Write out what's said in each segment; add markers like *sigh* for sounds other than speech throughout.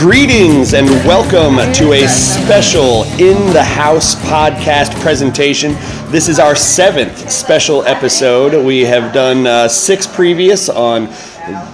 Greetings and welcome to a special In the House podcast presentation. This is our seventh special episode. We have done uh, six previous on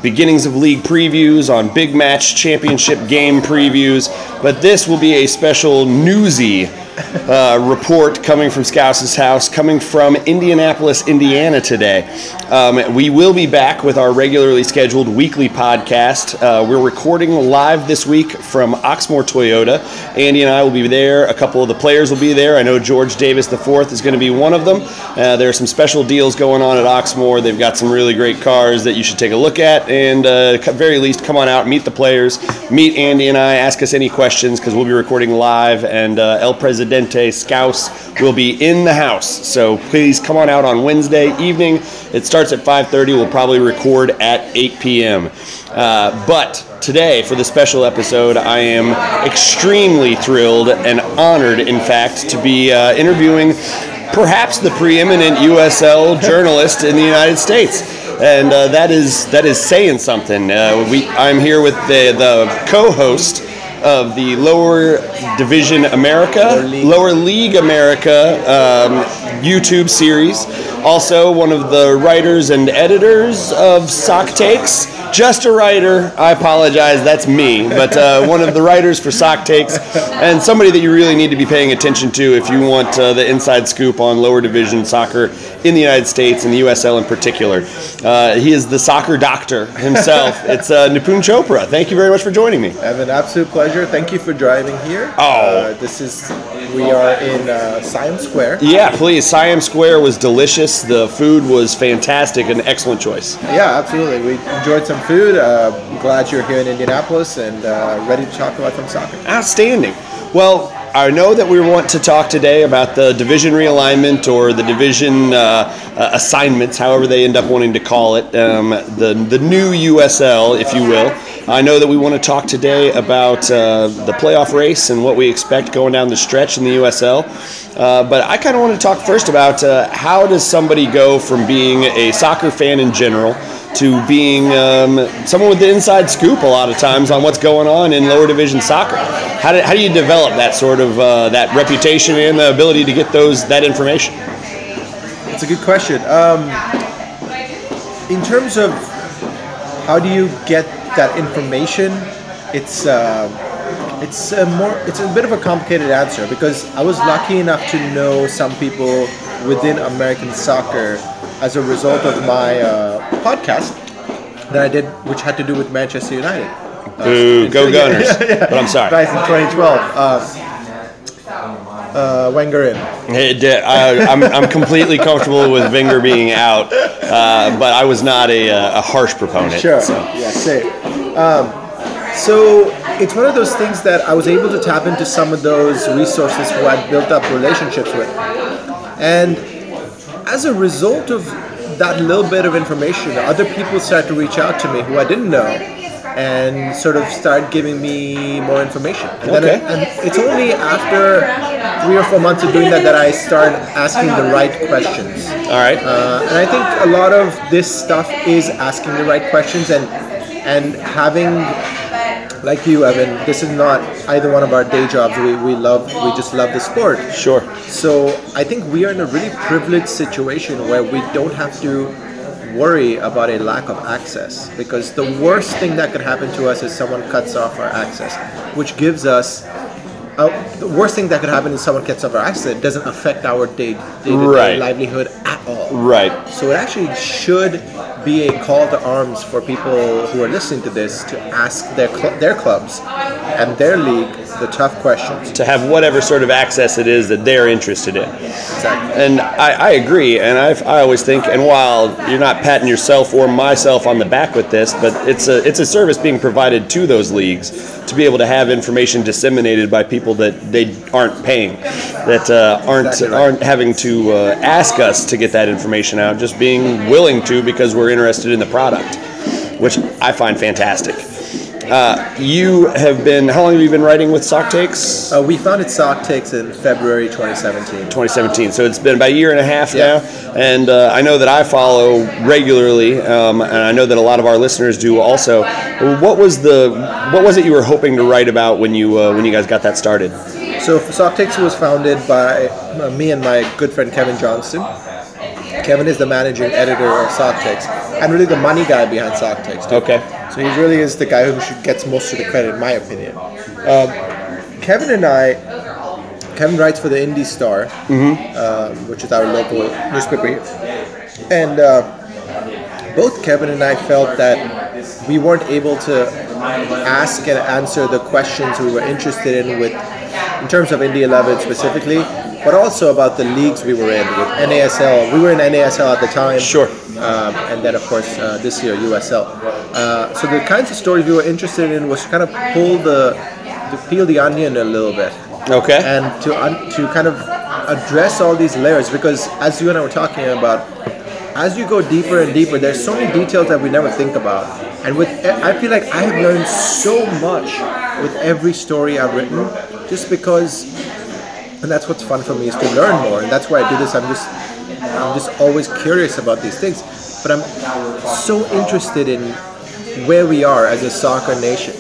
beginnings of league previews, on big match championship game previews, but this will be a special newsy uh, report coming from Scouse's house, coming from Indianapolis, Indiana today. Um, we will be back with our regularly scheduled weekly podcast. Uh, we're recording live this week from Oxmoor Toyota. Andy and I will be there. A couple of the players will be there. I know George Davis IV is going to be one of them. Uh, there are some special deals going on at Oxmoor. They've got some really great cars that you should take a look at, and uh, at very least, come on out, meet the players, meet Andy and I, ask us any questions because we'll be recording live, and uh, El Presidente Presidente Scouse will be in the house. So please come on out on Wednesday evening. It starts at 5:30. We'll probably record at 8 p.m. Uh, but today, for the special episode, I am extremely thrilled and honored, in fact, to be uh, interviewing perhaps the preeminent USL journalist in the United States and uh, that is that is saying something. Uh, we I'm here with the the co-host of the Lower Division America, Lower League, America um, YouTube series. Also, one of the writers and editors of SocTakes. Just a writer. I apologize, that's me. But uh, one of the writers for SocTakes, and somebody that you really need to be paying attention to if you want uh, the inside scoop on lower division soccer in the United States and the USL in particular. Uh, he is the soccer doctor himself. *laughs* it's uh, Nipun Chopra. Thank you very much for joining me. I have an absolute pleasure. Thank you for driving here. Oh, uh, this is we are in uh, Siam Square. Yeah, please. Siam Square was delicious. The food was fantastic. An excellent choice. Yeah, absolutely. We enjoyed some food. Uh, glad you're here in Indianapolis and uh, ready to talk about some soccer. Outstanding. Well, I know that we want to talk today about the division realignment or the division uh, uh, assignments, however they end up wanting to call it, um, the, the new USL, if you will. I know that we want to talk today about uh, the playoff race and what we expect going down the stretch in the USL. Uh, but I kind of want to talk first about uh, how does somebody go from being a soccer fan in general to being um, someone with the inside scoop a lot of times on what's going on in lower division soccer. How do, how do you develop that sort of uh, that reputation and the ability to get those that information? It's a good question. Um, in terms of how do you get that information, it's uh, it's a more it's a bit of a complicated answer because I was lucky enough to know some people within American soccer as a result of my uh, podcast that I did, which had to do with Manchester United. Boo, uh, go Gunners! *laughs* yeah, yeah. But I'm sorry. Back in 2012. Uh, uh, Wenger in. I, I'm, I'm completely comfortable with Wenger being out, uh, but I was not a, uh, a harsh proponent. Sure. So. Yeah, same. Um, so it's one of those things that I was able to tap into some of those resources who I'd built up relationships with. And as a result of that little bit of information, other people started to reach out to me who I didn't know and sort of start giving me more information. And, okay. and it's only after three or four months of doing that that I start asking the right questions. All right. Uh, and I think a lot of this stuff is asking the right questions and and having like you, Evan, this is not either one of our day jobs. We, we love, we just love the sport. Sure. So I think we are in a really privileged situation where we don't have to worry about a lack of access because the worst thing that could happen to us is someone cuts off our access, which gives us uh, the worst thing that could happen is someone gets off our access. It doesn't affect our day to day livelihood at all. Right. So it actually should be a call to arms for people who are listening to this to ask their cl- their clubs and their league the tough questions. To have whatever sort of access it is that they're interested in. Exactly. And I, I agree. And i I always think, and while you're not patting yourself or myself on the back with this, but it's a it's a service being provided to those leagues to be able to have information disseminated by people that they aren't paying, that uh, aren't exactly right. aren't having to uh, ask us to get that information out, just being willing to because we're interested in the product, which I find fantastic. Uh, you have been. How long have you been writing with SocTakes? Uh, we founded SocTakes in February 2017. 2017. So it's been about a year and a half Yeah. now, and uh, I know that I follow regularly, um, and I know that a lot of our listeners do also. What was the what was it you were hoping to write about when you uh, when you guys got that started? So SocTakes was founded by uh, me and my good friend Kevin Johnston. Kevin is the managing editor of SocTakes and really the money guy behind SocTakes. Okay. So he really is the guy who should gets most of the credit, in my opinion. Um, Kevin and I, Kevin writes for the Indy Star, um, which is our local newspaper here, and uh, both Kevin and I felt that we weren't able to ask and answer the questions we were interested in with, in terms of Indy 11 specifically, but also about the leagues we were in with NASL. We were in NASL at the time. Sure. Um, and then, of course, uh, this year USL. Uh, so the kinds of stories we were interested in was to kind of pull the, to peel the onion a little bit, Okay. and to un- to kind of address all these layers because, as you and I were talking about, as you go deeper and deeper, there's so many details that we never think about. And with, I feel like I have learned so much with every story I've written, just because and that's what's fun for me is to learn more. And that's why i do this. I'm just i'm just always curious about these things. But i'm so interested in where we are as a soccer nation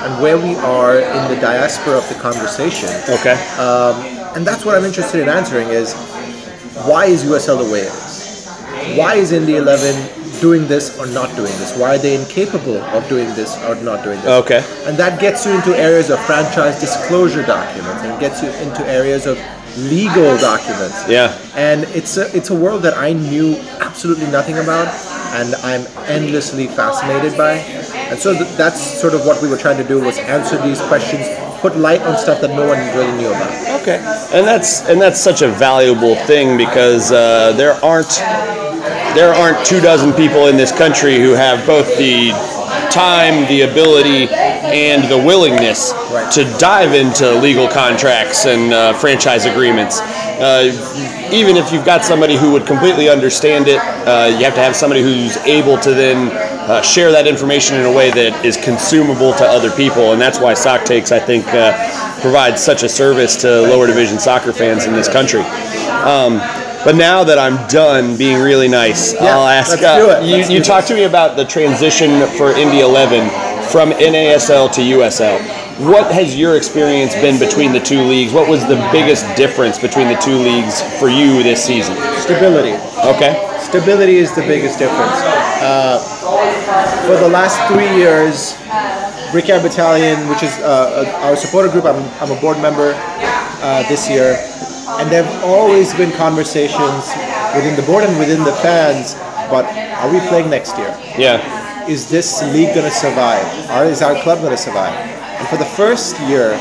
and where we are in the diaspora of the conversation. Okay. um, and that's what i'm interested in answering is why is usl the way it is? Why is indy 11 doing this or not doing this why are they incapable of doing this or not doing this Okay. and that gets you into areas of franchise disclosure documents and gets you into areas of legal documents. Yeah. And it's a, it's a world that I knew absolutely nothing about and I'm endlessly fascinated by. And so th- that's sort of what we were trying to do was answer these questions, put light on stuff that no one really knew about. Okay, and that's and that's such a valuable thing because uh, there aren't there aren't two dozen people in this country who have both the time, the ability, and the willingness Right. to dive into legal contracts and uh, franchise agreements. Uh, even if you've got somebody who would completely understand it, uh, you have to have somebody who's able to then uh, share that information in a way that is consumable to other people, and that's why SocTakes, I think, uh, provides such a service to lower division soccer fans in this country. Um, but now that I'm done being really nice, Yeah, I'll ask. let's uh, do it. You, Let's you talked to me about the transition for Indy 11 from NASL to USL. What has your experience been between the two leagues? What was the biggest difference between the two leagues for you this season? Stability. Okay. Stability is the biggest difference. Uh, for the last three years, Brickyard Battalion, which is uh, uh, our supporter group, I'm, I'm a board member uh, this year, and there have always been conversations within the board and within the fans about are we playing next year? Yeah. Is this league going to survive? Or is our club going to survive? And for the first year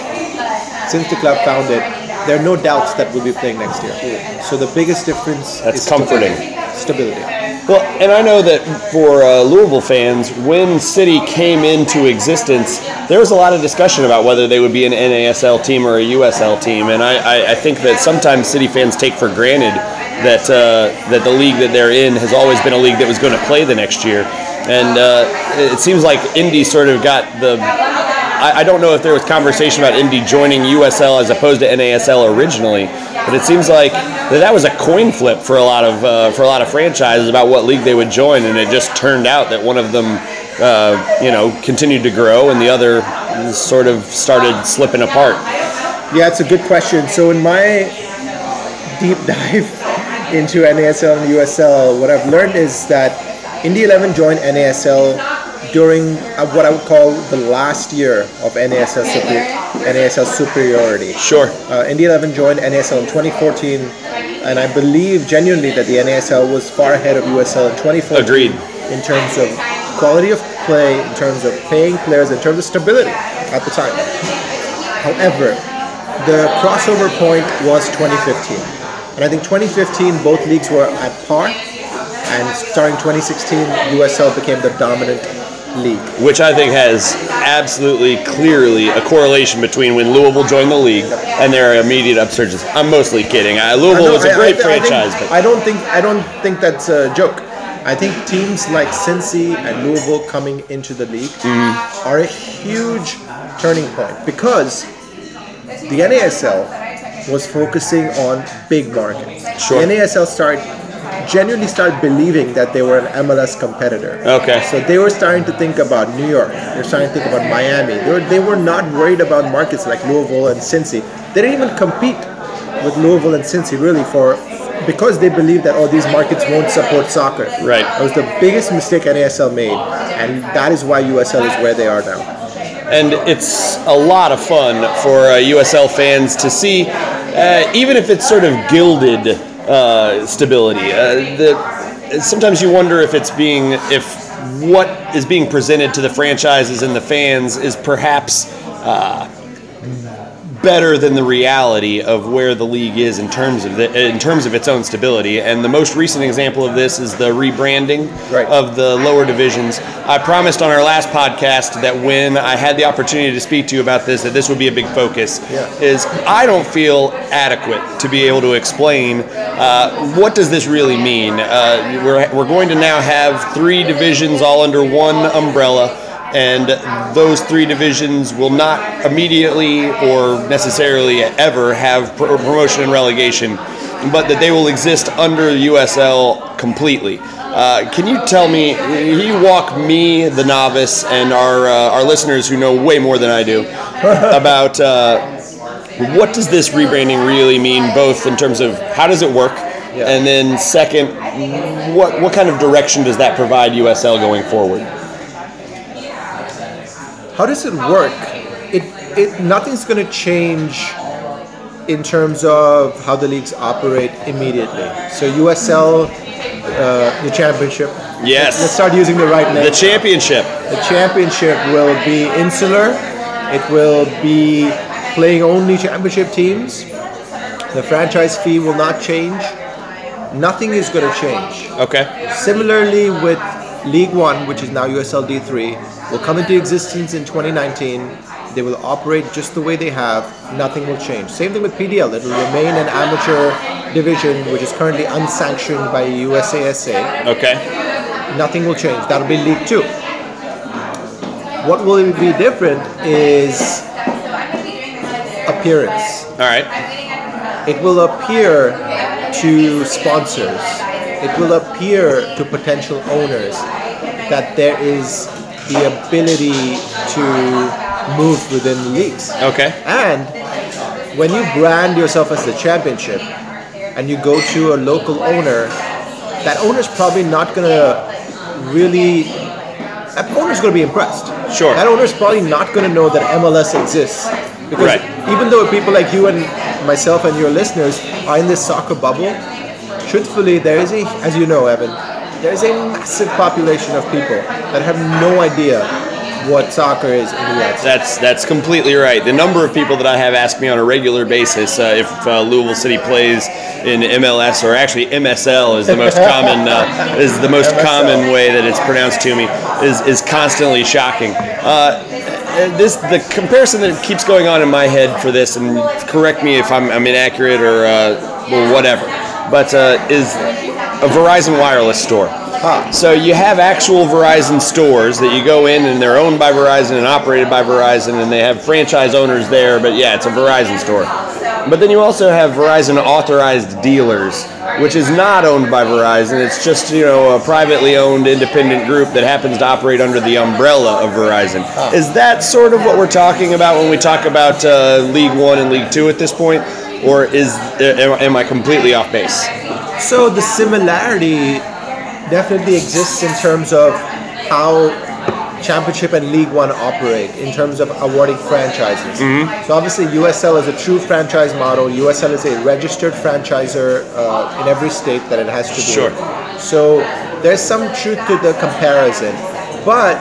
since the club founded, there are no doubts that we'll be playing next year. So the biggest difference That's is comforting. Stability. stability. Well, and I know that for uh, Louisville fans, when City came into existence, there was a lot of discussion about whether they would be an NASL team or a USL team, and I, I, I think that sometimes City fans take for granted that uh, that the league that they're in has always been a league that was going to play the next year, and uh, it seems like Indy sort of got the. I, I don't know if there was conversation about Indy joining USL as opposed to NASL originally, but it seems like that, that was a coin flip for a lot of uh, for a lot of franchises about what league they would join, and it just turned out that one of them, uh, you know, continued to grow, and the other sort of started slipping apart. Yeah, it's a good question. So in my deep *laughs* dive into NASL and USL, what I've learned is that Indy 11 joined NASL during uh, what I would call the last year of NASL, super- NASL superiority. Sure. Uh, Indy 11 joined NASL in 2014, and I believe genuinely that the NASL was far ahead of USL in 2014. Agreed. In terms of quality of play, in terms of paying players, in terms of stability at the time. However, the crossover point was 2015. And I think 2015, both leagues were at par. And starting 2016, USL became the dominant league. which I think has absolutely clearly a correlation between when Louisville joined the league and their immediate upsurges. I'm mostly kidding. Uh, Louisville No, was a great I thi- I think- franchise, but I don't think I don't think that's a joke. I think teams like Cincy and Louisville coming into the league are a huge turning point because the NASL was focusing on big markets. Sure. The NASL started genuinely started believing that they were an MLS competitor. Okay. So they were starting to think about New York. They were starting to think about Miami. They were, they were not worried about markets like Louisville and Cincy. They didn't even compete with Louisville and Cincy really for because they believed that oh these markets won't support soccer. Right. That was the biggest mistake NASL made, and that is why USL is where they are now. and it's a lot of fun for uh, USL fans to see, uh, even if it's sort of gilded uh, stability. Uh, the, sometimes you wonder if it's being if what is being presented to the franchises and the fans is perhaps. Uh, better than the reality of where the league is in terms of the, in terms of its own stability. And the most recent example of this is the rebranding Right. of the lower divisions. I promised on our last podcast that when I had the opportunity to speak to you about this, that this would be a big focus. Yeah. Is I don't feel adequate to be able to explain uh, what does this really mean. Uh, we're we're going to now have three divisions all under one umbrella and those three divisions will not immediately or necessarily ever have pr- promotion and relegation, but that they will exist under USL completely. Uh, can you tell me? Can you walk me, the novice, and our uh, our listeners who know way more than I do *laughs* about uh, what does this rebranding really mean? Both in terms of how does it work, Yeah. and then second, what what kind of direction does that provide USL going forward? How does it work? It, it nothing's going to change in terms of how the leagues operate immediately. So USL, uh, the championship. Yes. Let's start using the right name. The championship. The championship will be insular. It will be playing only championship teams. The franchise fee will not change. Nothing is going to change. Okay. Similarly, with League One, which is now USL D3, will come into existence in 2019. They will operate just the way they have. Nothing will change. Same thing with PDL. It will remain an amateur division, which is currently unsanctioned by USASA. Okay. Nothing will change. That'll be League Two. What will be different is appearance. All right. It will appear to sponsors, it will appear to potential owners that there is the ability to move within leagues. Okay. And when you brand yourself as the championship and you go to a local owner, that owner's probably not gonna really that owner's gonna be impressed. Sure. That owner's probably not gonna know that MLS exists. Because Right. even though people like you and myself and your listeners are in this soccer bubble, truthfully there is a as you know, Evan, there is a massive population of people that have no idea what soccer is in the United States. That's that's completely right. The number of people that I have asked me on a regular basis uh, if uh, Louisville City plays in MLS or actually MSL is the most common uh, *laughs* is the most MSL. common way that it's pronounced to me is is constantly shocking. Uh, this the comparison that keeps going on in my head for this, and correct me if I'm, I'm inaccurate or, uh, or whatever, but uh, is a Verizon wireless store. Ah. So you have actual Verizon stores that you go in and they're owned by Verizon and operated by Verizon and they have franchise owners there, but yeah, it's a Verizon store. But then you also have Verizon authorized dealers, which is not owned by Verizon. It's just, you know, a privately owned independent group that happens to operate under the umbrella of Verizon. Is that sort of what we're talking about when we talk about uh, League 1 and League 2 at this point? Or is am I completely off base? So the similarity definitely exists in terms of how Championship and League One operate in terms of awarding franchises. So obviously USL is a true franchise model. USL is a registered franchisor uh, in every state that it has to be. Sure. So there's some truth to the comparison, but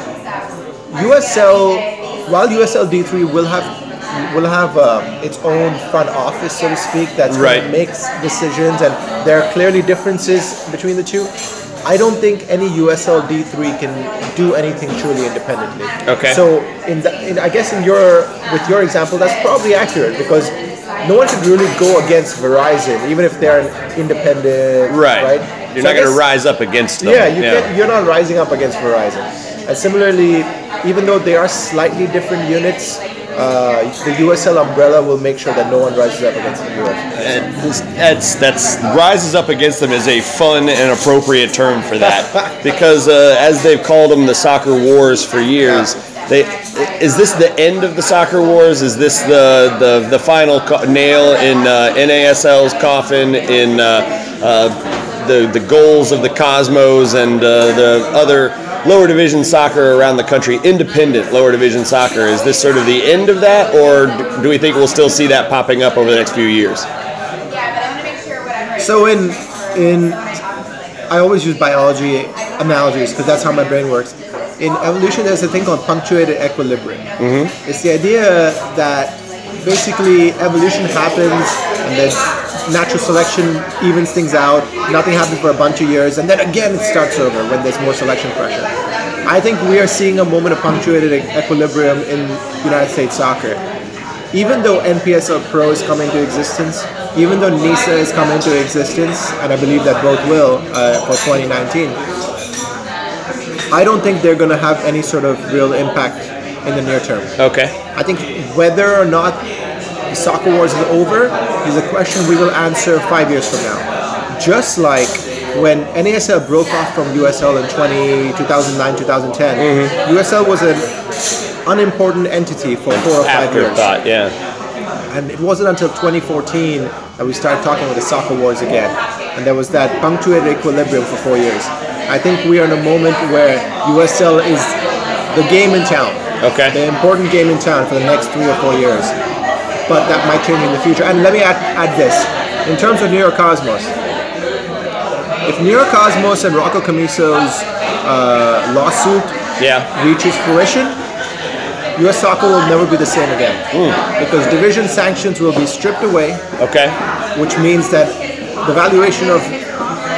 USL, while USL D3 will have will have uh, its own front office, so to speak, that's Right. going to make decisions, and there are clearly differences between the two. I don't think any USL D3 can do anything truly independently. Okay. So, in, the, in I guess in your with your example, that's probably accurate because no one should really go against Verizon, even if they're an independent, Right. Right. You're So not going to rise up against them. Yeah, you Can't, you're not rising up against Verizon. And similarly, even though they are slightly different units, uh, the USL umbrella will make sure that no one rises up against the US. That's that's rises up against them is a fun and appropriate term for that *laughs* because uh, as they've called them the soccer wars for years. They, is this the end of the soccer wars? Is this the the, the final co- nail in uh, NASL's coffin in uh, uh, the the goals of the Cosmos and uh, the other lower division soccer around the country, independent lower division soccer? Is this sort of the end of that, or do we think we'll still see that popping up over the next few years? Yeah, but I'm gonna make sure what I'm gonna do. So in in I always use biology analogies because that's how my brain works. In evolution, there's a thing called punctuated equilibrium. Mm-hmm. It's the idea that basically evolution happens and then natural selection evens things out. Nothing happens for a bunch of years, and then again it starts over when there's more selection pressure. I think we are seeing a moment of punctuated equilibrium in United States soccer even though NPSL Pro is coming into existence, even though NISA is coming into existence, and I believe that both will uh, for 2019, I don't think they're going to have any sort of real impact in the near term. Okay. I think whether or not the soccer wars is over is a question we will answer five years from now. Just like when NASL broke off from USL in 20, 2009, 2010, mm-hmm. USL was an unimportant entity for four or five years. Afterthought, yeah. And it wasn't until 2014 that we started talking about the soccer wars again. And there was that punctuated equilibrium for four years. I think we are in a moment where USL is the game in town. Okay. The important game in town for the next three or four years. But that might change in the future. And let me add, add this. In terms of New York Cosmos, if New York Cosmos and Rocco Commisso's uh, lawsuit Yeah. reaches fruition, U.S. soccer will never be the same again. Because division sanctions will be stripped away, Okay. which means that the valuation of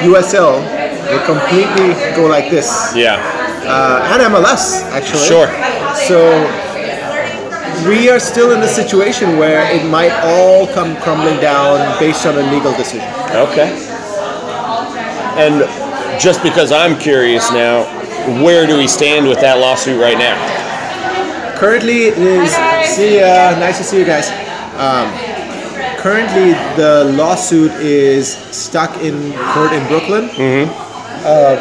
USL will completely go like this. Yeah. Uh, and MLS, actually. Sure. So we are still in a situation where it might all come crumbling down based on a legal decision. Okay. And just because I'm curious now, where do we stand with that lawsuit right now? Currently, it is. See, uh, nice to see you guys. Um, currently, the lawsuit is stuck in court in Brooklyn. Uh,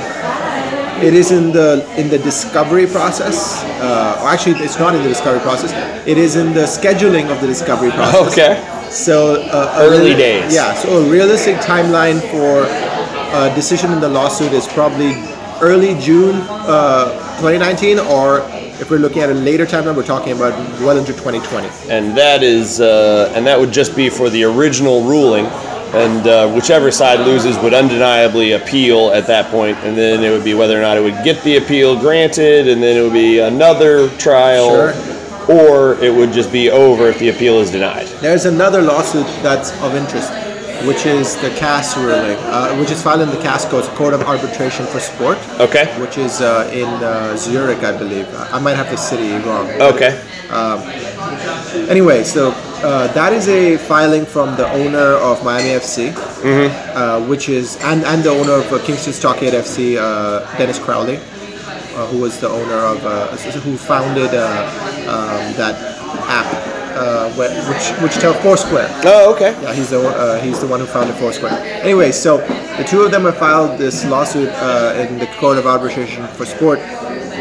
it is in the in the discovery process. Uh, actually, it's not in the discovery process. It is in the scheduling of the discovery process. Okay. So uh, Early days. Yeah. So a realistic timeline for a decision in the lawsuit is probably early June uh, 2019, or if we're looking at a later timeline, we're talking about well into 2020. And that is, uh, and that would just be for the original ruling, and uh, whichever side loses would undeniably appeal at that point, and then it would be whether or not it would get the appeal granted, and then it would be another trial, or it would just be over if the appeal is denied. There's another lawsuit that's of interest, which is the CAS ruling, uh, which is filed in the CAS Court, Court of Arbitration for Sport, Okay. which is uh, in uh, Zurich, I believe. I might have the city wrong. Okay. Anyway, so uh, that is a filing from the owner of Miami FC, uh, which is and, and the owner of uh, Kingston Stockade FC, uh, Dennis Crowley, uh, who was the owner of uh, who founded uh, um, that app, uh, wh- which which tells Foursquare. Oh, okay. Yeah, he's the uh, he's the one who founded Foursquare. Anyway, so the two of them have filed this lawsuit uh, in the Court of Arbitration for Sport,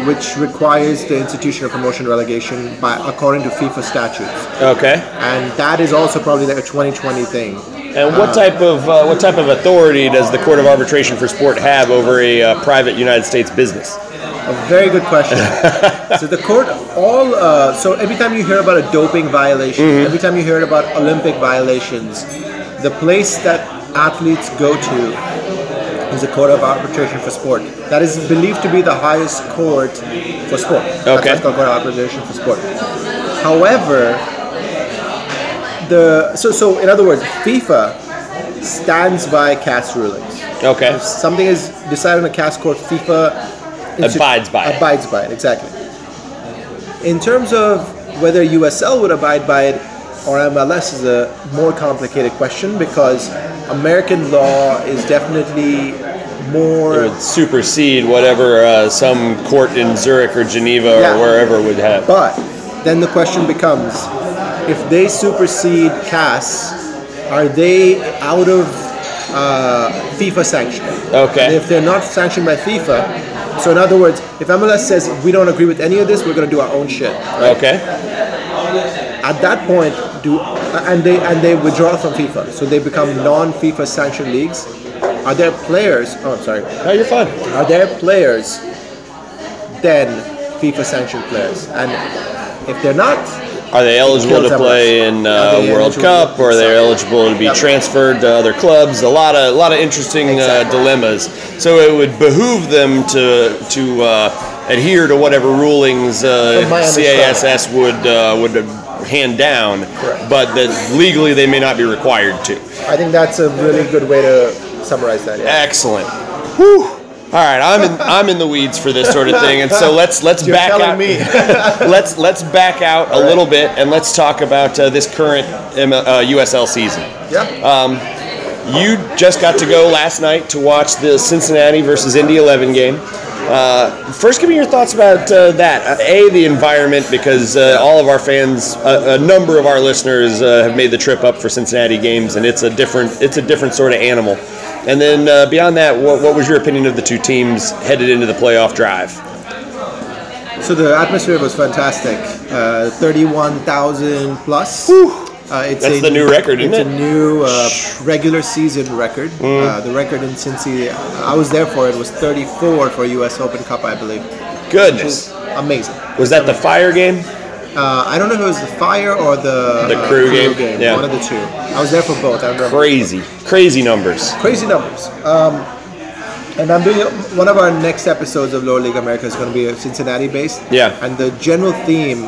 which requires the institution of promotion and relegation by according to FIFA statutes, Okay. and that is also probably like a 2020 thing. And what type of uh, what type of authority does the Court of Arbitration for Sport have over a uh, private United States business? A very good question. *laughs* so the court, all uh, so every time you hear about a doping violation, every time you hear about Olympic violations, the place that athletes go to is the Court of Arbitration for Sport. That is believed to be the highest court for sport. Okay. it's called Court of Arbitration for Sport. However, the so so in other words, FIFA stands by CAS rulings Okay. If something is decided on a CAS court, FIFA insti- Abides by it. Abides by it, exactly. In terms of whether USL would abide by it or MLS is a more complicated question because American law is definitely more. It would supersede whatever uh, some court in Zurich or Geneva Yeah. or wherever would have. But then the question becomes if they supersede CAS, are they out of uh, FIFA sanction? Okay. And if they're not sanctioned by FIFA, so in other words, if MLS says we don't agree with any of this, we're going to do our own shit. Okay. At that point, do and they and they withdraw from FIFA, so they become non-FIFA sanctioned leagues. Are there players? Oh, I'm sorry. No, you're fine. Are there players then FIFA sanctioned players? And if they're not, Are they eligible to play in Are uh, World? Cup? Or are they eligible to be Yep. transferred to other clubs? A lot of a lot of interesting uh, dilemmas. So it would behoove them to to uh, adhere to whatever rulings uh, CAS would uh, would hand down, Correct. but that legally they may not be required to. I think that's a really good way to summarize that. Yeah. Excellent. Whew. All right, I'm in *laughs* I'm in the weeds for this sort of thing, and so let's let's You're back out. me. *laughs* let's let's back out a little bit and let's talk about uh, this current M- uh, USL season. Yeah. You just got to go last night to watch the Cincinnati versus Indy 11 game. Uh, first, give me your thoughts about uh, that. Uh, a, the environment, because uh, all of our fans, a, a number of our listeners, uh, have made the trip up for Cincinnati games, and it's a different, it's a different sort of animal. And then uh, beyond that, what, what was your opinion of the two teams headed into the playoff drive? So the atmosphere was fantastic. Uh, Thirty-one thousand plus. Uh, it's That's a- the new record, isn't it's it? Mm. a new uh, regular season record. Uh, the record in Cincy, I was there for it, was 34 for U.S. Open Cup, I believe. Goodness. Amazing. Was that the fire game? Uh, I don't know if it was the Fire or the, The uh, crew game, yeah. One of the two. I was there for both. I remember. Crazy, crazy numbers. crazy numbers. Um, and I'm doing one of our next episodes of Lower League America is going to be Cincinnati based. Yeah. And the general theme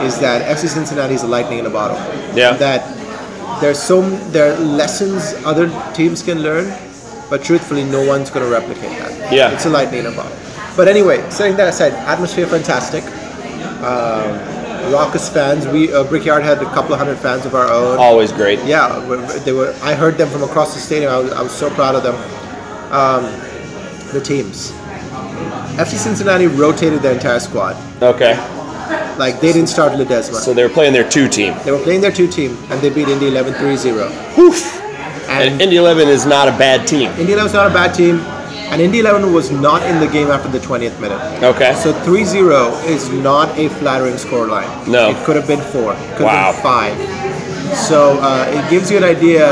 is that FC Cincinnati is a lightning in a bottle. Yeah. That there's so there are lessons other teams can learn, but truthfully, no one's going to replicate that. Yeah. It's a lightning in a bottle. But anyway, setting that aside, atmosphere fantastic. Um, raucous fans. We uh, Brickyard had a couple of hundred fans of our own. Always great. Yeah, they were. I heard them from across the stadium. I was, I was so proud of them. Um, the teams. FC Cincinnati rotated their entire squad. Okay. Like they didn't start Ledesma. So they were playing their two team. they were playing their two team, and they beat Indy 11 3-0. Woof. And And Indy 11 is not a bad team. Indy 11 was not a bad team, and Indy 11 was not in the game after the 20th minute. Okay. So 3-0 is not a flattering scoreline. No. It could have been four. It could Wow. have been five. So uh, it gives you an idea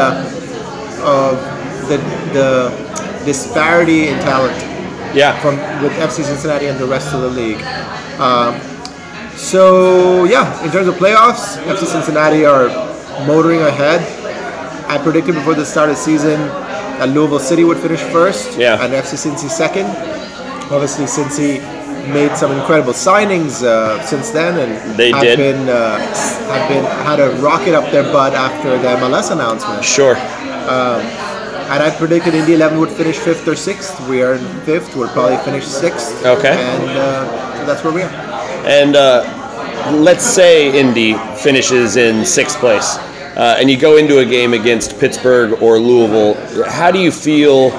of the the disparity in talent yeah. from with FC Cincinnati and the rest of the league. Um, so yeah, in terms of playoffs, FC Cincinnati are motoring ahead. I predicted before the start of the season that Louisville City would finish first, Yeah. and FC Cincy second. Obviously, Cincy made some incredible signings uh, since then, and They have did. been uh, have been had a rocket up their butt after the MLS announcement. Sure. And I predicted Indy 11 would finish fifth or sixth. We are in fifth. We'll probably finish sixth. Okay. And uh, so that's where we are. And uh, let's say Indy finishes in sixth place, uh, and you go into a game against Pittsburgh or Louisville. How do you feel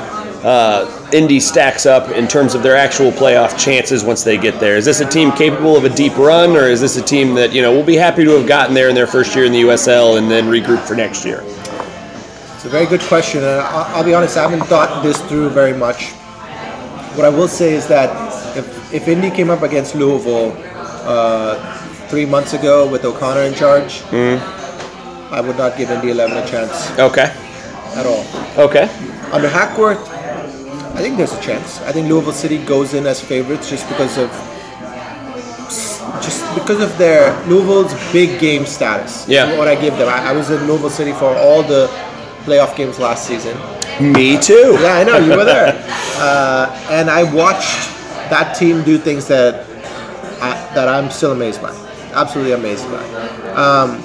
uh, Indy stacks up in terms of their actual playoff chances once they get there? Is this a team capable of a deep run, or is this a team that you know will be happy to have gotten there in their first year in the USL and then regroup for next year? It's a very good question. And I'll, I'll be honest, I haven't thought this through very much. What I will say is that if, if Indy came up against Louisville uh, three months ago with O'Connor in charge, I would not give Indy 11 a chance Okay. at all. Okay. Under Hackworth, I think there's a chance. I think Louisville City goes in as favorites just because of just because of their Louisville's big game status. Yeah. What I give them. I, I was in Louisville City for all the playoff games last season. Me too. Yeah, I know you were there, *laughs* uh, and I watched that team do things that I, that I'm still amazed by. Absolutely amazed by. Um,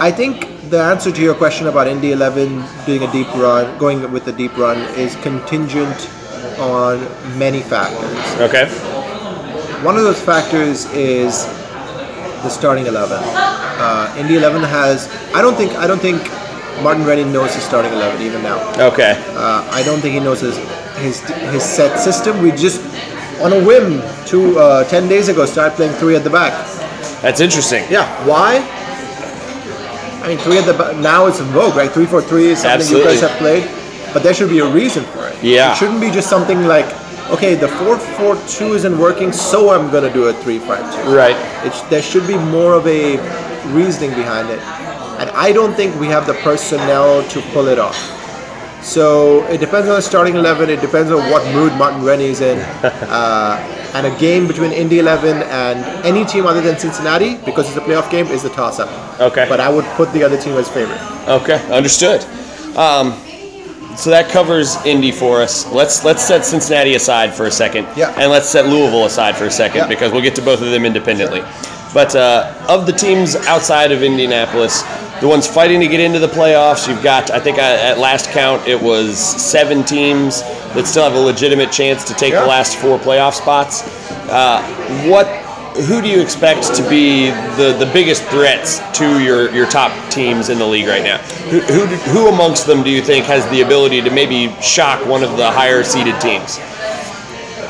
I think the answer to your question about Indy 11 doing a deep run, going with a deep run, is contingent on many factors. Okay. One of those factors is the starting 11. Uh, Indy 11 has. I don't think. I don't think Martin Rennie knows his starting 11 even now. Okay. Uh, I don't think he knows his his his set system. We just on a whim two uh, ten days ago started playing three at the back. That's interesting. Yeah, why? I mean, three at the now it's in vogue, right? Three four three is something Absolutely. you guys have played, but there should be a reason for it. Yeah. it shouldn't be just something like, okay, the four four two isn't working, so I'm gonna do a three five two. Right. It, there should be more of a reasoning behind it, and I don't think we have the personnel to pull it off. So it depends on the starting eleven. It depends on what mood Martin Rennie's in, *laughs* uh, and a game between Indy Eleven and any team other than Cincinnati, because it's a playoff game, is the toss-up. Okay. But I would put the other team as favorite. Okay, understood. Um, so that covers Indy for us. Let's let's set Cincinnati aside for a second, Yeah. and let's set Louisville aside for a second Yeah. because we'll get to both of them independently. But uh, of the teams outside of Indianapolis, the ones fighting to get into the playoffs, you've got I think uh, at last count it was seven teams that still have a legitimate chance to take Yeah. the last four playoff spots. Uh, what who do you expect to be the, the biggest threats to your, your top teams in the league right now? Who, who, who amongst them do you think has the ability to maybe shock one of the higher seeded teams?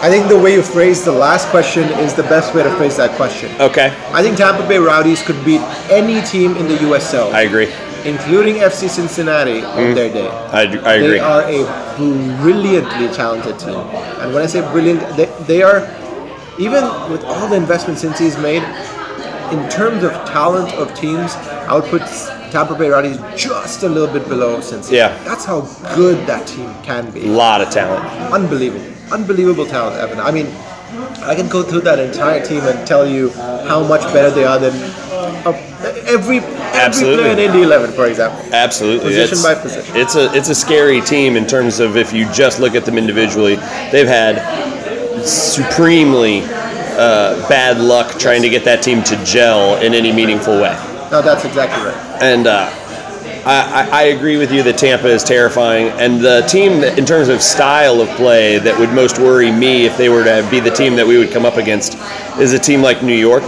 I think the way you phrased the last question is the best way to phrase that question. Okay, I think Tampa Bay Rowdies could beat any team in the USL, I agree. including FC Cincinnati on mm. their day. I, I agree. They are a brilliantly talented team. And when I say brilliant, they, they are, even with all the investments Cincy's made, in terms of talent of teams, I would put Tampa Bay Rowdies just a little bit below Cincinnati. Yeah. That's how good that team can be. A lot of talent. Unbelievable. Unbelievable talent, Evan. I mean, I can go through that entire team and tell you how much better they are than uh, every, every Absolutely. player in Indy 11, for example. Absolutely, Position it's, by position. It's a it's a scary team in terms of if you just look at them individually. They've had supremely uh, bad luck trying to get that team to gel in any meaningful way. No, that's exactly right. And uh, I, I agree with you that Tampa is terrifying. And the team, that, in terms of style of play, that would most worry me if they were to be the team that we would come up against is a team like New York.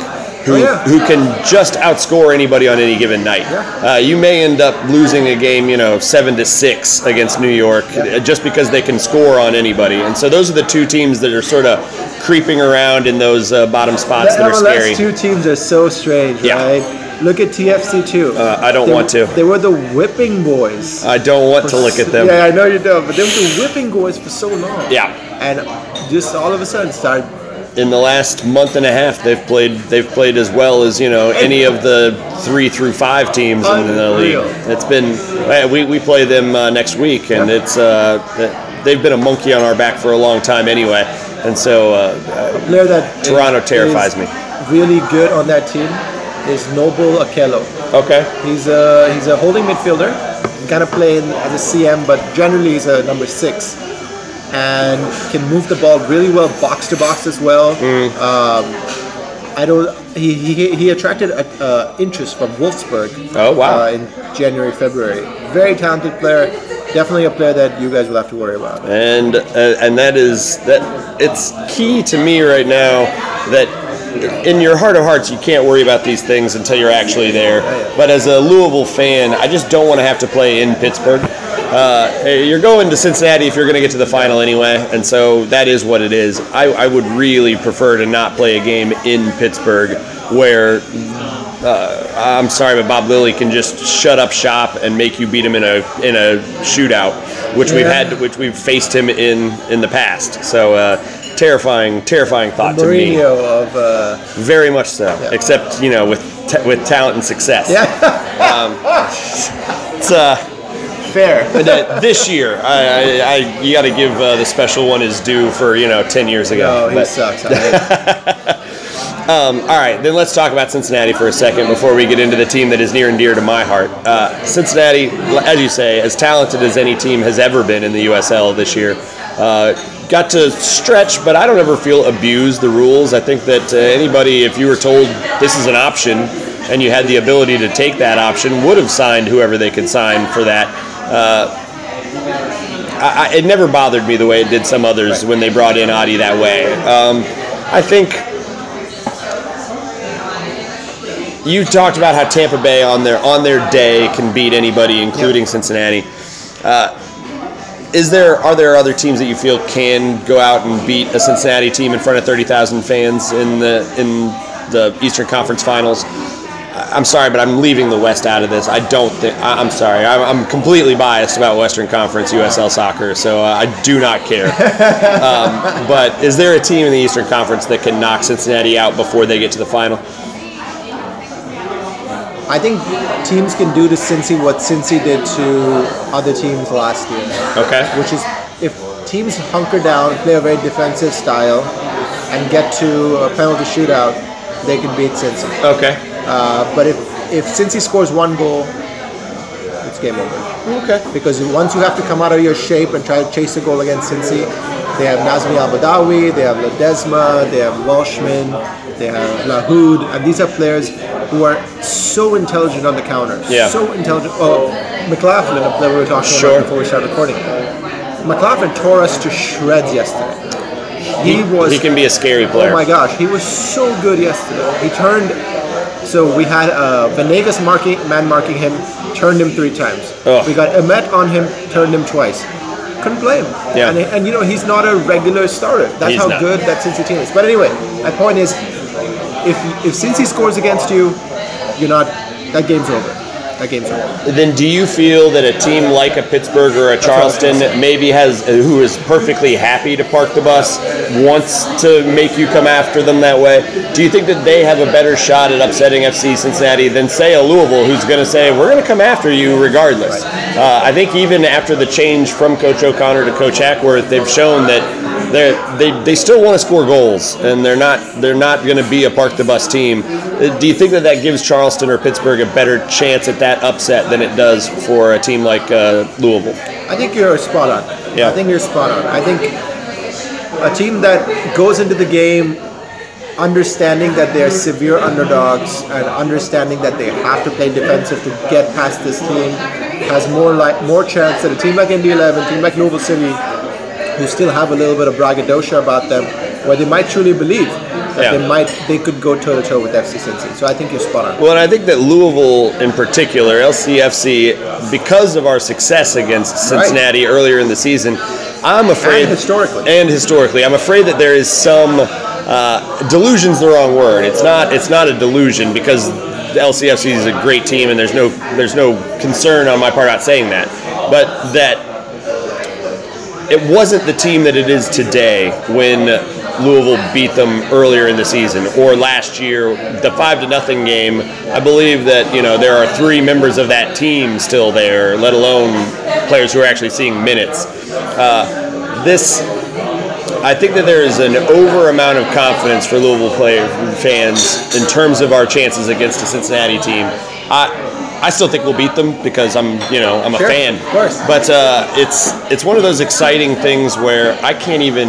Who, Oh, yeah. who can just outscore anybody on any given night? Yeah. Uh, you may end up losing a game, you know, seven to six against New York, uh, just because they can score on anybody. And so those are the two teams that are sort of creeping around in those uh, bottom spots The that are scary. two teams are so strange, Yeah. right? Look at TFC2. Uh, I don't They- want to. They were the whipping boys. I don't want to look at them. Yeah, I know you don't, but they were the whipping boys for so long. Yeah. And just all of a sudden started. in the last month and a half they've played they've played as well as you know any of the three through five teams in the league. It's been we, we play them uh, next week and it's uh, they've been a monkey on our back for a long time anyway. And so uh, player that Toronto terrifies me. Really good on that team is Noble Okello. okay, He's a he's a holding midfielder. He kind of playing as a CM, but generally he's a number six, and can move the ball really well, box to box as well. Mm. Um, I don't. He, he, he attracted uh, interest from Wolfsburg. Oh, wow. Uh, in January February. Very talented player. Definitely a player that you guys will have to worry about. and uh, and that is that it's key to me right now that in your heart of hearts you can't worry about these things until you're actually there. But as a louisville fan i just don't want to have to play in pittsburgh. Uh, you're going to cincinnati if you're going to get to the final anyway and so that is what it is. I, I would really prefer to not play a game in pittsburgh where uh, I'm sorry, but Bob Lilley can just shut up shop and make you beat him in a in a shootout, which we've had, which we've faced him in in the past. So uh, terrifying, terrifying thought to me. Mourinho of uh, Very much so. Except you know with ta- with talent and success. yeah, It's, uh, fair. but, uh, this year, I, I, I you got to give uh, the special one his due for you know ten years ago. Oh, he sucks. *laughs* I- All right, then let's talk about Cincinnati for a second before we get into the team that is near and dear to my heart. Uh, Cincinnati, as you say, as talented as any team has ever been in the USL this year. Uh, got to stretch, but I don't ever feel abused the rules. I think that uh, anybody, if you were told this is an option and you had the ability to take that option, would have signed whoever they could sign for that. Uh, I, I, it never bothered me the way it did some others when they brought in Adi that way. Um, I think you talked about how Tampa Bay on their on their day can beat anybody, including Cincinnati. Uh, is there are there other teams that you feel can go out and beat a Cincinnati team in front of thirty thousand fans in the in the Eastern Conference Finals? I'm sorry, but I'm leaving the West out of this. I don't think. I'm sorry. I'm, I'm completely biased about Western Conference USL soccer, so uh, I do not care. *laughs* um, but is there a team in the Eastern Conference that can knock Cincinnati out before they get to the final? I think teams can do to Cincy what Cincy did to other teams last year. Okay. Which is if teams hunker down, play a very defensive style, and get to a penalty shootout, they can beat Cincy. Okay. Uh, but if if Cincy scores one goal, it's game over. Okay. Because once you have to come out of your shape and try to chase a goal against Cincy, they have Nazmi Albadawi, they have Ledesma, they have Welshman, they have Lahoud, and these are players who are so intelligent on the counters. Yeah. So intelligent. Oh, McLaughlin, a player we were talking Sure. about before we started recording. McLaughlin tore us to shreds yesterday. He, was He can be a scary player. Oh my gosh, he was so good yesterday. He turned. So we had uh, Venegas marking, man marking him, turned him three times. Ugh. We got Emet on him, turned him twice. Couldn't play him. Yeah. And, and you know he's not a regular starter. That's He's how not. good that Cincy team is. But anyway, my point is, if if Cincy scores against you, you're not. That game's over. That game's over. Then do you feel that a team like a Pittsburgh or a Charleston maybe has who is perfectly happy to park the bus wants to make you come after them that way? Do you think that they have a better shot at upsetting FC Cincinnati than say a Louisville who's going to say we're going to come after you regardless? Uh, I think even after the change from Coach O'Connor to Coach Hackworth, they've shown that they they they still want to score goals and they're not they're not going to be a park the bus team. Uh, Do you think that that gives Charleston or Pittsburgh a better chance at that upset than it does for a team like uh, Louisville? I think you're spot on. Yeah. I think you're spot on. I think a team that goes into the game understanding that they're severe underdogs and understanding that they have to play defensive to get past this team has more like more chance than a team like Indy 11, team like Louisville City, who still have a little bit of braggadocio about them, where they might truly believe that Yeah. they might they could go toe to toe with FC Cincy. So I think you're spot on. Well, and I think that Louisville, in particular, LCFC, because of our success against Cincinnati earlier in the season, I'm afraid And historically. and historically, I'm afraid that there is some uh, delusion's the wrong word. It's not. It's not a delusion because the LCFC is a great team, and there's no there's no concern on my part about saying that, but that it wasn't the team that it is today when Louisville beat them earlier in the season or last year the 5 to nothing game. I believe that you know there are three members of that team still there let alone players who are actually seeing minutes. Uh, this I think that there is an over amount of confidence for Louisville player fans in terms of our chances against a Cincinnati team. I I still think we'll beat them because I'm you know I'm a Sure, fan. of course. But uh, it's it's one of those exciting things where I can't even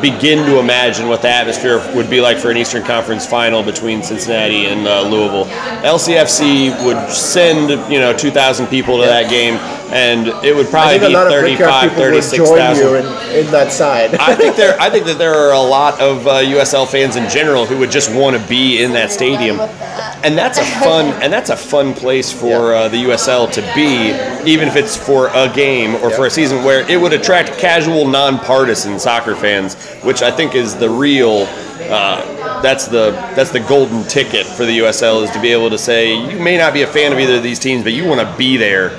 begin to imagine what the atmosphere would be like for an Eastern Conference final between Cincinnati and uh, Louisville. LCFC would send you know 2,000 people to that game, and it would I probably be lot of Brickyard 35, people would 36,000. join you in, in that side. I think there. I think that there are a *laughs* lot of uh, USL fans in general who would just want to be in that stadium, and that's a fun and that's a fun place for uh, the USL to be, even if it's for a game or for a season where it would attract casual, non-partisan soccer fans, which I think is the real. Uh, that's the that's the golden ticket for the USL is to be able to say you may not be a fan of either of these teams, but you want to be there,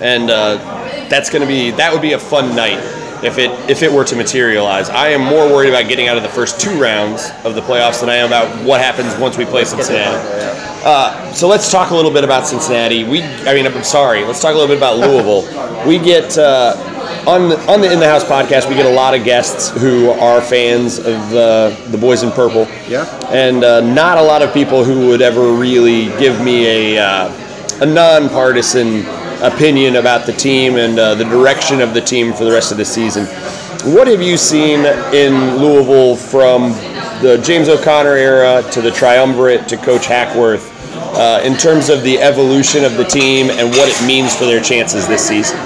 and uh, that's going to be that would be a fun night if it if it were to materialize. I am more worried about getting out of the first two rounds of the playoffs than I am about what happens once we play Cincinnati. Uh, so let's talk a little bit about Cincinnati. We, I mean, I'm sorry. Let's talk a little bit about Louisville. We get uh, on the, on the In the House podcast. We get a lot of guests who are fans of the the Boys in Purple. Yeah. And uh, not a lot of people who would ever really give me a uh, a nonpartisan opinion about the team and uh, the direction of the team for the rest of the season. What have you seen in Louisville from the James O'Connor era to the triumvirate to Coach Hackworth uh, in terms of the evolution of the team and what it means for their chances this season?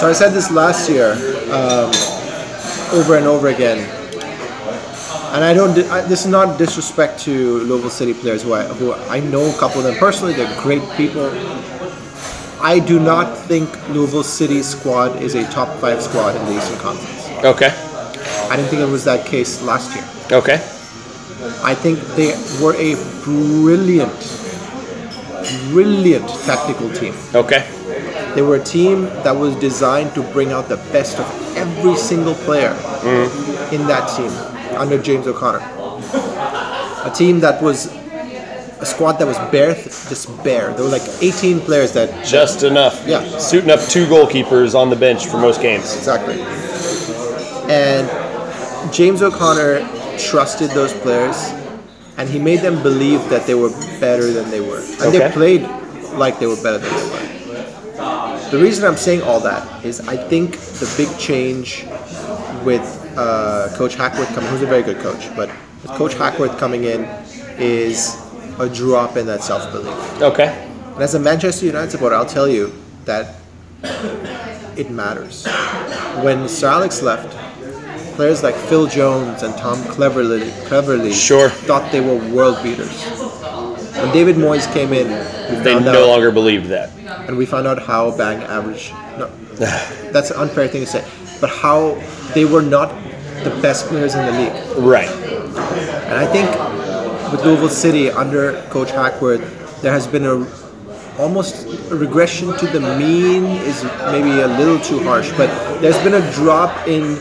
So I said this last year, um, over and over again, and I don't. I, this is not disrespect to Louisville City players who I who I know a couple of them personally. They're great people. I do not think Louisville City's squad is a top five squad in the Eastern Conference. Okay. I didn't think it was that case last year. Okay. I think they were a brilliant, brilliant tactical team. Okay. They were a team that was designed to bring out the best of every single player mm-hmm. in that team under James O'Connor. A team that was a squad that was bare, just bare. There were like 18 players that Just enough. Yeah. Suiting up two goalkeepers on the bench for most games. Exactly. And James O'Connor trusted those players and he made them believe that they were better than they were. And Okay. they played like they were better than they were. The reason I'm saying all that is I think the big change with uh, Coach Hackworth coming, who's a very good coach, but with Coach Hackworth coming in is a drop in that self belief. Okay. And as a Manchester United supporter, I'll tell you that it matters. When Sir Alex left, players like Phil Jones and Tom Cleverley, Cleverley Sure. thought they were world beaters. When David Moyes came in, They no out, longer believed that. and we found out how bang average. No, *laughs* that's an unfair thing to say, but how they were not the best players in the league. Right. And I think with Louisville City under Coach Hackworth, there has been a almost a regression to the mean is maybe a little too harsh, but there's been a drop in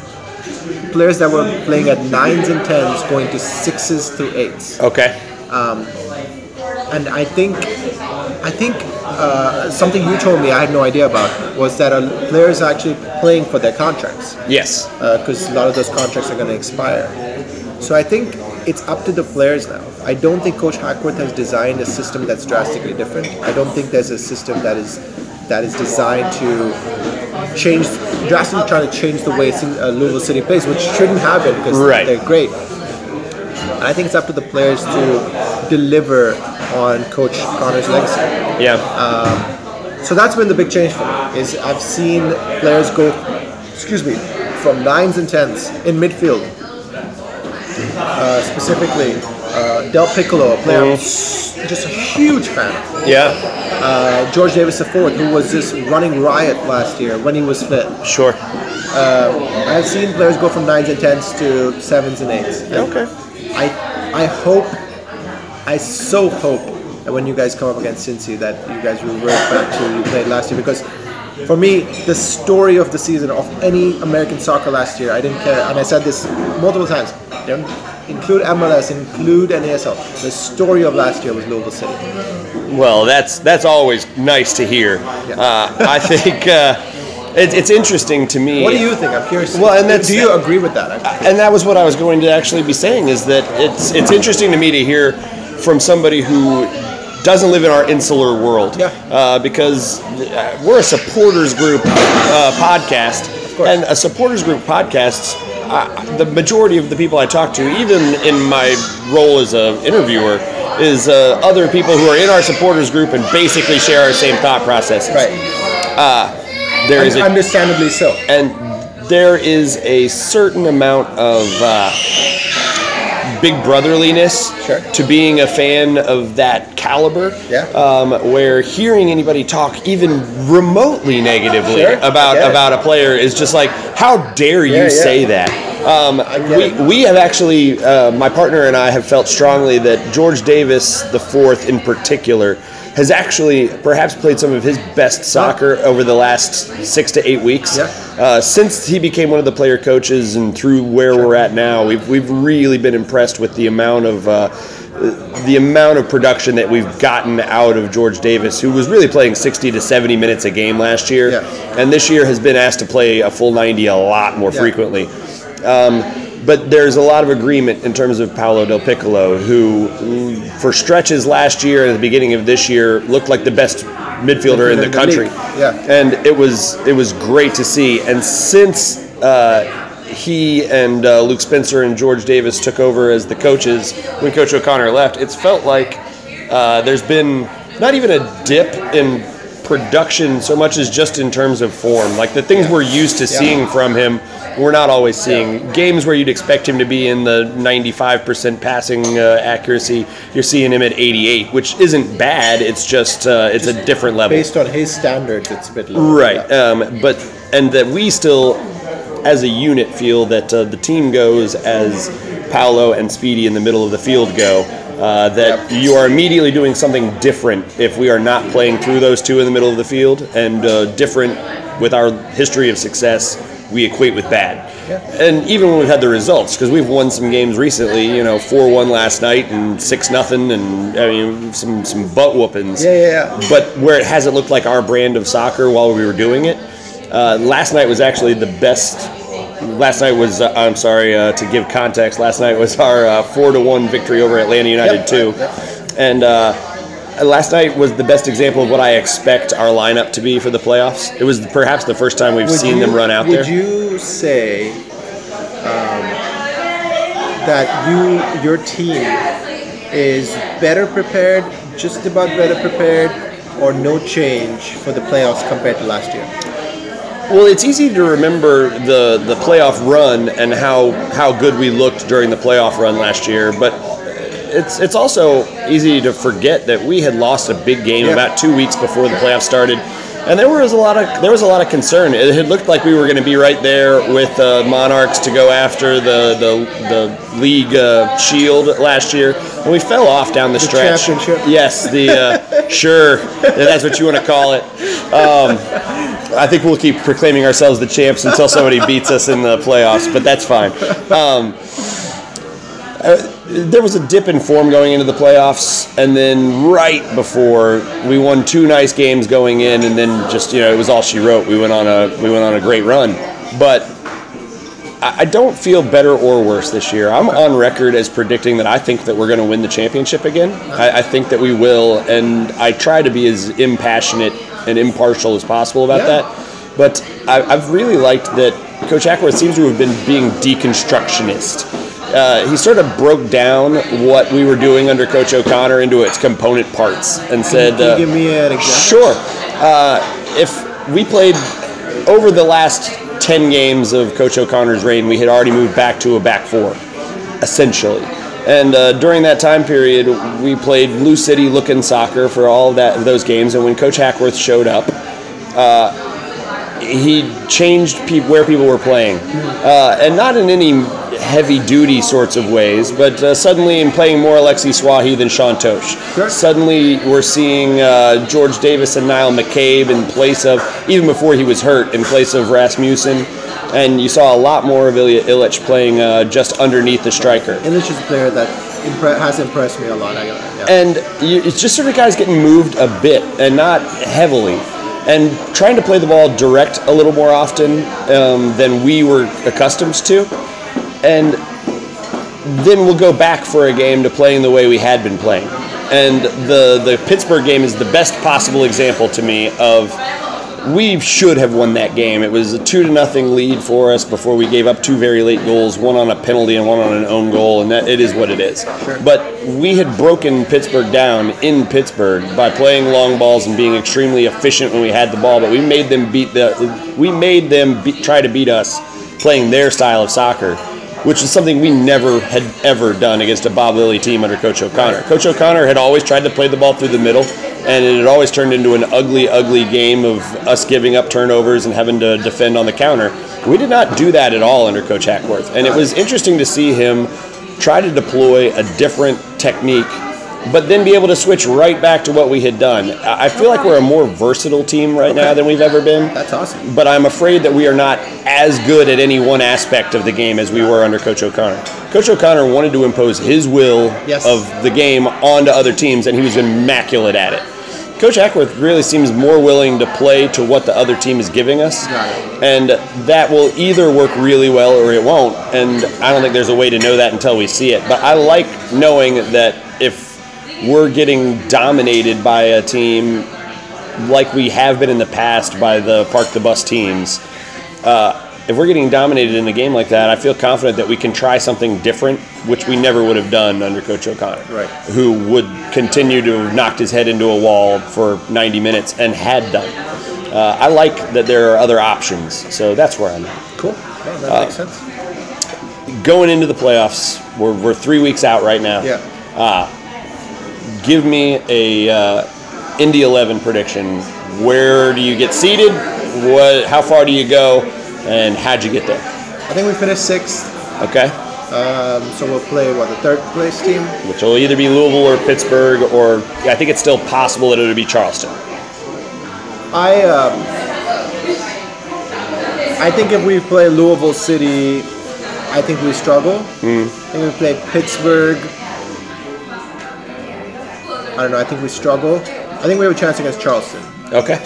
players that were playing at nines and tens going to sixes to eights. Okay. And I think I think uh, something you told me I had no idea about was that uh, players are actually playing for their contracts Yes. because a lot of those contracts are going to expire. So I think it's up to the players now. I don't think Coach Hackworth has designed a system that's drastically different. I don't think there's a system that is that is designed to change drastically trying to change the way uh, Louisville City plays, which shouldn't happen because Right. they're great. And I think it's up to the players to deliver on Coach Connor's legacy. Yeah. So that's been the big change for me. Is I've seen players go, excuse me, from nines and tens in midfield. Uh, specifically, uh, DelPiccolo, a player I'm just a huge fan. of. yeah. Uh, George Davis IV, who was just running riot last year when he was fit. Sure. I've seen players go from nines and tens to sevens and eights. And Okay. I I hope, I so hope that when you guys come up against Cincy, that you guys will revert back to what you played last year because. For me, the story of the season of any American soccer last year, I didn't care, and I said this multiple times. Include MLS, include NASL. The story of last year was Louisville City. Well, that's that's always nice to hear. Uh, I think uh, it, it's interesting to me. What do you think? I'm curious. Well, and that's- do you agree with that? and that was what I was going to actually be saying is that it's it's interesting to me to hear from somebody who doesn't live in our insular world. Yeah. Uh, because uh, we're a supporters group uh, podcast, and a supporters group podcasts. Uh, the majority of the people I talk to, even in my role as an interviewer, is uh, other people who are in our supporters group and basically share our same thought processes. Right. There is a Understandably so. and there is a certain amount of uh, big brotherliness Sure. to being a fan of that caliber. Yeah. Um, where hearing anybody talk even remotely negatively Sure, about I get it. about a player is just like, how dare you Yeah, yeah. say that? Um, we, we have actually, uh, my partner and I have felt strongly that George Davis the fourth in particular has actually perhaps played some of his best soccer over the last six to eight weeks. Yeah. Uh, since he became one of the player coaches and through where we're at now, we've, we've really been impressed with the amount of uh, the amount of production that we've gotten out of George Davis, who was really playing 60 to 70 minutes a game last year, Yeah. and this year has been asked to play a full 90 a lot more Yeah. frequently. Um, but there's a lot of agreement in terms of Paolo DelPiccolo, who, for stretches last year and at the beginning of this year, looked like the best midfielder in the in the country. yeah. And it was it was great to see. And since uh, he and uh, Luke Spencer and George Davis took over as the coaches when Coach O'Connor left, it's felt like uh, there's been not even a dip in production so much as just in terms of form. Like the things we're used to Yeah. seeing from him, we're not always seeing. Games where you'd expect him to be in the 95% passing uh, accuracy, you're seeing him at 88, which isn't bad. It's just uh, it's a different level. Based on his standards, it's a bit low. Right. Um, but and that we still, as a unit, feel that uh, the team goes as Paolo and Speedy in the middle of the field go. Uh, that you are immediately doing something different if we are not playing through those two in the middle of the field, and uh, different with our history of success, we equate with bad. Yeah. And even when we've had the results, because we've won some games recently, you know, four one last night and six nothing, and I mean some some butt whoopings Yeah, yeah, yeah. but where it hasn't looked like our brand of soccer while we were doing it. Uh, last night was actually the best. Last night was, uh, I'm sorry uh, to give context. Last night was our uh, four to one victory over Atlanta United Yep, too, and uh, last night was the best example of what I expect our lineup to be for the playoffs. It was perhaps the first time we've Would seen you- them run out would there. you say um, that you your team is better prepared, just about better prepared, or no change for the playoffs compared to last year? Well, it's easy to remember the the playoff run and how how good we looked during the playoff run last year, but it's it's also easy to forget that we had lost a big game Yeah. about two weeks before the playoffs started, and there was a lot of there was a lot of concern. It had looked like we were going to be right there with uh, Monarchs to go after the the, the league uh, shield last year, and we fell off down the, stretch. championship. Yes, the uh, *laughs* sure if that's what you want to call it. Um, I think we'll keep proclaiming ourselves the champs until somebody beats us in the playoffs, but that's fine. Um, uh, there was a dip in form going into the playoffs, and then right before we won two nice games going in, and then just you know it was all she wrote. We went on a we went on a great run, but I don't feel better or worse this year. I'm on record as predicting that I think that we're going to win the championship again. I, I think that we will, and I try to be as impassionate and impartial as possible about Yeah. that. But I, I've really liked that Coach Hackworth seems to have been being deconstructionist. Uh, he sort of broke down what we were doing under Coach O'Connor into its component parts and said, Can you uh, give me an example? Sure. Uh, if we played over the last 10 games of Coach O'Connor's reign, we had already moved back to a back four, essentially. And uh, during that time period, we played Blue City looking soccer for all that those games. And when Coach Hackworth showed up, uh, he changed pe- where people were playing, uh, and not in any heavy duty sorts of ways, but uh, suddenly in playing more Alexi Souahy than Sean Totsch. Sure. Suddenly we're seeing uh, George Davis and Niall McCabe in place of, even before he was hurt, in place of Rasmussen. And you saw a lot more of Ilija Ilic playing uh, just underneath the striker. Illich is a player that impre- has impressed me a lot. I, yeah. And you, it's just sort of guys getting moved a bit and not heavily. And trying to play the ball direct a little more often um, than we were accustomed to. And then we'll go back for a game to playing the way we had been playing. And the, the Pittsburgh game is the best possible example to me of we should have won that game. It was a two to nothing lead for us before we gave up two very late goals, one on a penalty and one on an own goal, and that it is what it is. But we had broken Pittsburgh down in Pittsburgh by playing long balls and being extremely efficient when we had the ball. But we made them beat the we made them be, try to beat us playing their style of soccer. Which is something we never had ever done against a Bob Lilley team under Coach O'Connor. Coach O'Connor had always tried to play the ball through the middle, and it had always turned into an ugly, ugly game of us giving up turnovers and having to defend on the counter. We did not do that at all under Coach Hackworth, and it was interesting to see him try to deploy a different technique, but then be able to switch right back to what we had done. I feel like we're a more versatile team right now than we've ever been. That's awesome. But I'm afraid that we are not as good at any one aspect of the game as we were under Coach O'Connor. Coach O'Connor wanted to impose his will Yes. of the game onto other teams, and he was immaculate at it. Coach Hackworth really seems more willing to play to what the other team is giving us, and that will either work really well or it won't. And I don't think there's a way to know that until we see it. But I like knowing that if we're getting dominated by a team like we have been in the past by the park the bus teams, uh, if we're getting dominated in a game like that, I feel confident that we can try something different, which we never would have done under Coach O'Connor, Right. who would continue to have knocked his head into a wall for 90 minutes and had done. Uh, I like that there are other options, so that's where I'm at. Cool. Yeah, that Uh, makes sense. Going into the playoffs, we're, we're three weeks out right now. Yeah. Give me a uh, Indy 11 prediction. Where do you get seated? What? How far do you go? And how'd you get there? I think we finished sixth, Okay. um, so we'll play what the third place team. which will either be Louisville or Pittsburgh, or I think it's still possible that it'll be Charleston. I um, I think if we play Louisville City, I think we struggle. I think we play Pittsburgh. I don't know. I think we struggle. I think we have a chance against Charleston. Okay.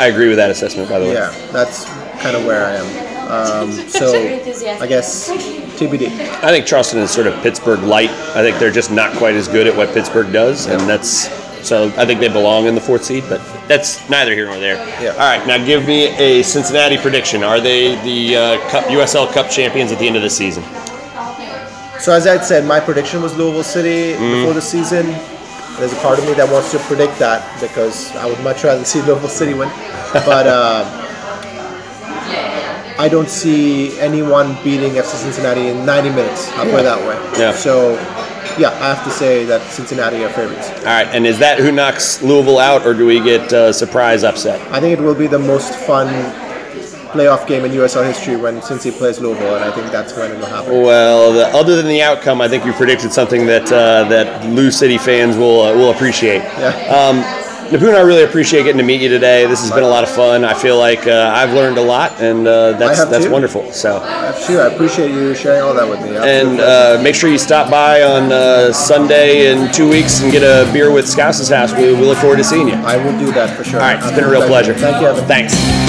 I agree with that assessment, by the way. Yeah, that's kind of where I am. Um, so I guess TBD. I think Charleston is sort of Pittsburgh light. I think they're just not quite as good at what Pittsburgh does, and that's so. I think they belong in the fourth seed, but that's neither here nor there. Yeah. All right, now give me a Cincinnati prediction. Are they the uh, Cup, USL Cup champions at the end of the season? So as I said, my prediction was Louisville City before the season. There's a part of me that wants to predict that because I would much rather see Louisville City win. But uh, I don't see anyone beating FC Cincinnati in 90 minutes. I'll put it that way. Yeah. So, yeah, I have to say that Cincinnati are favorites. All right, and is that who knocks Louisville out, or do we get uh, surprise upset? I think it will be the most fun playoff game in USL history when Cincy plays Louisville, and I think that's when it will happen. Well, the, other than the outcome, I think you predicted something that uh, that Lou City fans will uh, will appreciate. Yeah. Um, Nipun, I really appreciate getting to meet you today. This has been a lot of fun. I feel like uh, I've learned a lot, and uh, that's that's too. wonderful. So, Sure, I appreciate you sharing all that with me. and uh, make sure you stop by on uh, Sunday in two weeks and get a beer with Scouse's house. We, we look forward to seeing you. I will do that for sure. All right, it's been a real pleasure. Thank you, Evan. Thanks.